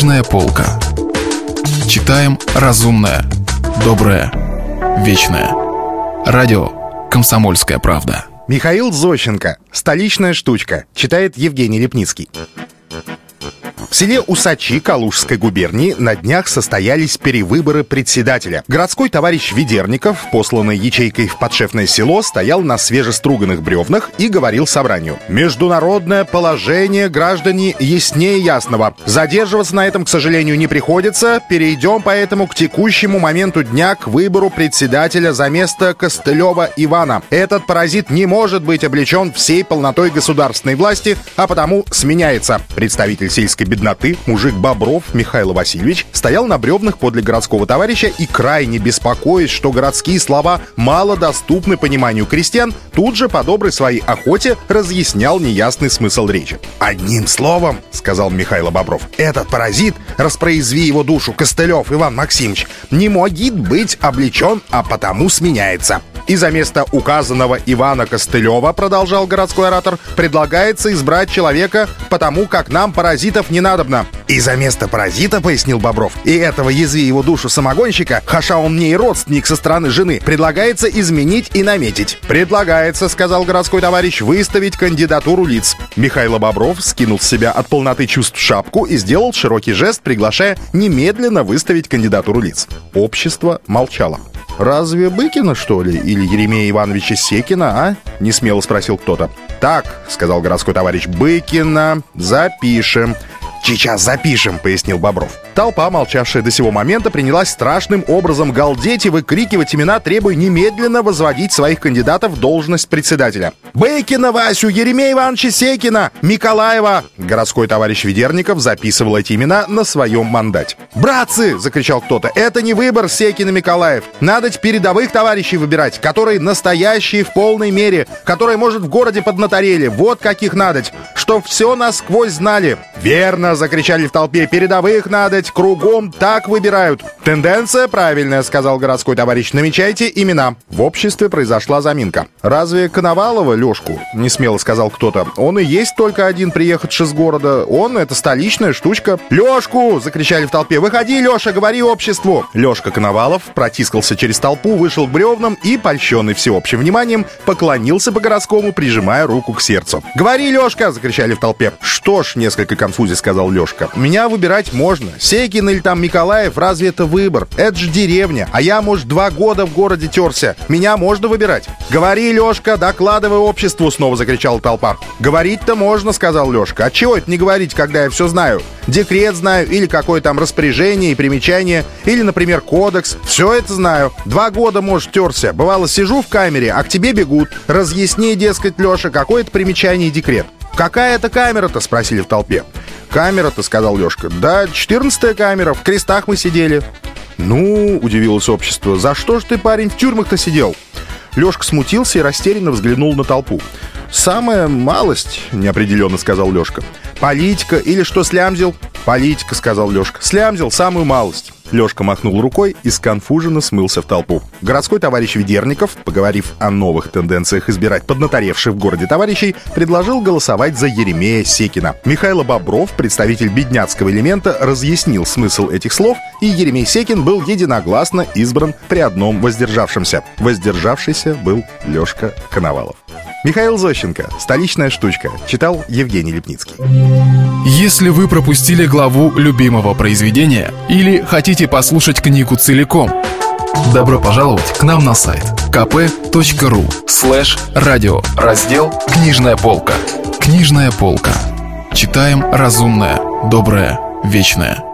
Книжная полка. Читаем разумное, доброе, вечное. Радио «Комсомольская правда». Михаил Зощенко. Столичная штучка. Читает Евгений Лепницкий. В селе Усачи Калужской губернии на днях состоялись перевыборы председателя. Городской товарищ Ведерников, посланный ячейкой в подшефное село, стоял на свежеструганных бревнах и говорил собранию. «Международное положение, граждане, яснее ясного. Задерживаться на этом, к сожалению, не приходится. Перейдем поэтому к текущему моменту дня к выбору председателя за место Костылева Ивана. Этот паразит не может быть облечен всей полнотой государственной власти, а потому сменяется. Представитель сельской бедноты бедноты мужик Бобров Михаил Васильевич стоял на бревнах подле городского товарища и крайне беспокоясь, что городские слова мало доступны пониманию крестьян, тут же по доброй своей охоте разъяснял неясный смысл речи. «Одним словом, — сказал Михаил Бобров, — этот паразит, распроизви его душу, Костылев Иван Максимович, не может быть облечен, а потому сменяется. И за место указанного Ивана Костылева, продолжал городской оратор, предлагается избрать человека, потому как нам паразитов не надобно. И за место паразита, пояснил Бобров, и этого язви его душу самогонщика, хаша он мне и родственник со стороны жены, предлагается изменить и наметить. Предлагается, сказал городской товарищ, выставить кандидатуру лиц. Михаил Бобров скинул с себя от полноты чувств шапку и сделал широкий жест, приглашая немедленно выставить кандидатуру лиц. Общество молчало. «Разве Быкина, что ли? Или Еремея Ивановича Секина, а?» — не смело спросил кто-то. «Так», — сказал городской товарищ, — «Быкина. Запишем». «Сейчас запишем», — пояснил Бобров. Толпа, молчавшая до сего момента, принялась страшным образом галдеть и выкрикивать имена, требуя немедленно возводить своих кандидатов в должность председателя. «Быкина Васю, Еремея Ивановича Секина, Миколаева!» Городской товарищ Ведерников записывал эти имена на своем мандате. «Братцы!» — закричал кто-то. «Это не выбор Секина Миколаев. Надо передовых товарищей выбирать, которые настоящие в полной мере, которые, может, в городе поднаторели. Вот каких надо, что все насквозь знали». «Верно!» — закричали в толпе. «Передовых надо, кругом так выбирают». «Тенденция правильная», — сказал городской товарищ. «Намечайте имена». В обществе произошла заминка. «Разве Коновалова Лешку?» — несмело сказал кто-то. «Он и есть только один приехавший из города. Он — это столичная штучка». «Лешку!» — закричали в толпе. «Выходи, Леша, говори обществу!» Лешка Коновалов протискался через толпу, вышел к бревнам и, польщенный всеобщим вниманием, поклонился по-городскому, прижимая руку к сердцу. «Говори, Лешка!» — закричали в толпе. «Что ж», — несколько конфузе сказал Лешка. «Меня выбирать можно. Сейкин или там Николаев, разве это выбор? Это же деревня. А я, может, два года в городе терся. Меня можно выбирать?» «Говори, Лешка, докладывай обществу!» — снова закричала толпа. «Говорить-то можно», — сказал Лешка. «А чего это не говорить, когда я все знаю? Декрет знаю, или какое там распоряжение и примечание, или, например, кодекс. Все это знаю. Два года, может, терся. Бывало, сижу в камере, а к тебе бегут. Разъясни, дескать, Леша, какое это примечание и декрет. «Какая это камера-то?» — спросили в толпе. «Камера-то», — сказал Лешка. «Да, четырнадцатая камера, в крестах мы сидели». «Ну», — удивилось общество, — «за что ж ты, парень, в тюрьмах-то сидел?» Лешка смутился и растерянно взглянул на толпу. «Самая малость», — неопределенно сказал Лешка. «Политика или что слямзил?» «Политика», — сказал Лешка. «Слямзил самую малость». Лешка махнул рукой и сконфуженно смылся в толпу. Городской товарищ Ведерников, поговорив о новых тенденциях избирать поднаторевших в городе товарищей, предложил голосовать за Еремея Секина. Михаил Бобров, представитель бедняцкого элемента, разъяснил смысл этих слов, и Еремей Секин был единогласно избран при одном воздержавшемся. Воздержавшийся был Лешка Коновалов. Михаил Зощенко. Столичная штучка. Читал Евгений Лепницкий. Если вы пропустили главу любимого произведения или хотите послушать книгу целиком, добро пожаловать к нам на сайт kp.ru слэш радио раздел «Книжная полка». «Книжная полка». Читаем разумное, доброе, вечное.